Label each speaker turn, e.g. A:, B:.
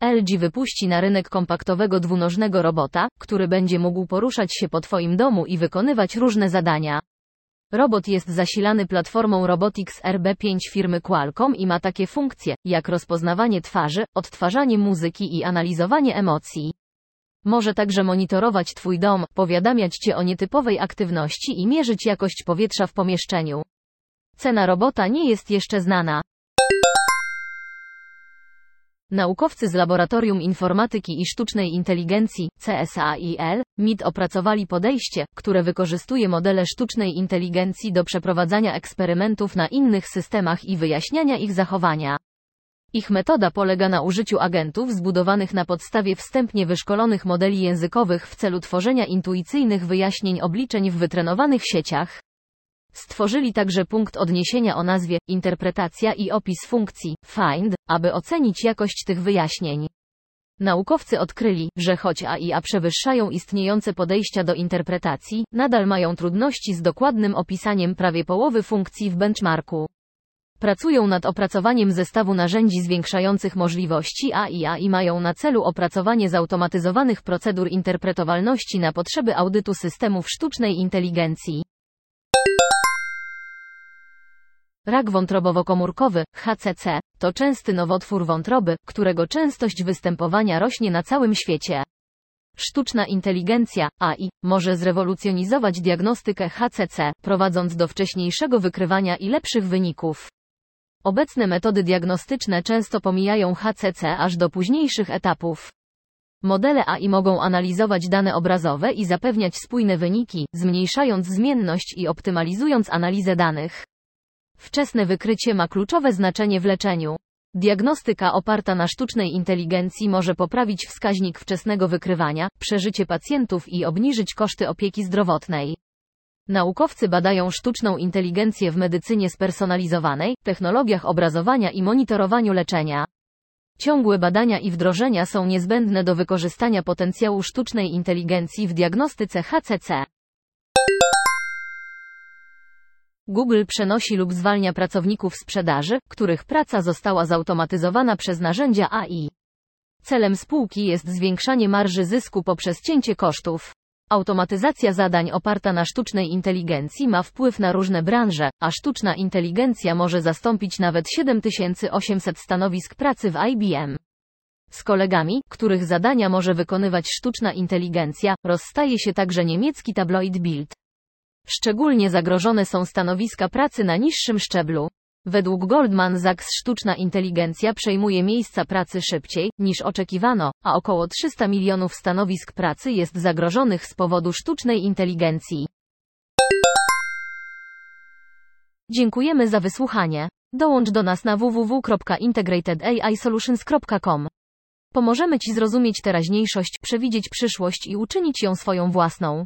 A: LG wypuści na rynek kompaktowego dwunożnego robota, który będzie mógł poruszać się po Twoim domu i wykonywać różne zadania. Robot jest zasilany platformą Robotics RB5 firmy Qualcomm i ma takie funkcje, jak rozpoznawanie twarzy, odtwarzanie muzyki i analizowanie emocji. Może także monitorować Twój dom, powiadamiać Cię o nietypowej aktywności i mierzyć jakość powietrza w pomieszczeniu. Cena robota nie jest jeszcze znana. Naukowcy z Laboratorium Informatyki i Sztucznej Inteligencji, CSAIL, MIT opracowali podejście, które wykorzystuje modele sztucznej inteligencji do przeprowadzania eksperymentów na innych systemach i wyjaśniania ich zachowania. Ich metoda polega na użyciu agentów zbudowanych na podstawie wstępnie wyszkolonych modeli językowych w celu tworzenia intuicyjnych wyjaśnień obliczeń w wytrenowanych sieciach. Stworzyli także punkt odniesienia o nazwie interpretacja i opis funkcji find, aby ocenić jakość tych wyjaśnień. Naukowcy odkryli, że choć AI przewyższają istniejące podejścia do interpretacji, nadal mają trudności z dokładnym opisaniem prawie połowy funkcji w benchmarku. Pracują nad opracowaniem zestawu narzędzi zwiększających możliwości AI i mają na celu opracowanie zautomatyzowanych procedur interpretowalności na potrzeby audytu systemów sztucznej inteligencji. Rak wątrobowo-komórkowy, HCC, to częsty nowotwór wątroby, którego częstość występowania rośnie na całym świecie. Sztuczna inteligencja, AI, może zrewolucjonizować diagnostykę HCC, prowadząc do wcześniejszego wykrywania i lepszych wyników. Obecne metody diagnostyczne często pomijają HCC aż do późniejszych etapów. Modele AI mogą analizować dane obrazowe i zapewniać spójne wyniki, zmniejszając zmienność i optymalizując analizę danych. Wczesne wykrycie ma kluczowe znaczenie w leczeniu. Diagnostyka oparta na sztucznej inteligencji może poprawić wskaźnik wczesnego wykrywania, przeżycie pacjentów i obniżyć koszty opieki zdrowotnej. Naukowcy badają sztuczną inteligencję w medycynie spersonalizowanej, technologiach obrazowania i monitorowaniu leczenia. Ciągłe badania i wdrożenia są niezbędne do wykorzystania potencjału sztucznej inteligencji w diagnostyce HCC. Google przenosi lub zwalnia pracowników sprzedaży, których praca została zautomatyzowana przez narzędzia AI. Celem spółki jest zwiększanie marży zysku poprzez cięcie kosztów. Automatyzacja zadań oparta na sztucznej inteligencji ma wpływ na różne branże, a sztuczna inteligencja może zastąpić nawet 7800 stanowisk pracy w IBM. Z kolegami, których zadania może wykonywać sztuczna inteligencja, rozstaje się także niemiecki tabloid Bild. Szczególnie zagrożone są stanowiska pracy na niższym szczeblu. Według Goldman Sachs sztuczna inteligencja przejmuje miejsca pracy szybciej, niż oczekiwano, a około 300 milionów stanowisk pracy jest zagrożonych z powodu sztucznej inteligencji. Dziękujemy za wysłuchanie. Dołącz do nas na www.integratedAIsolutions.com. Pomożemy Ci zrozumieć teraźniejszość, przewidzieć przyszłość i uczynić ją swoją własną.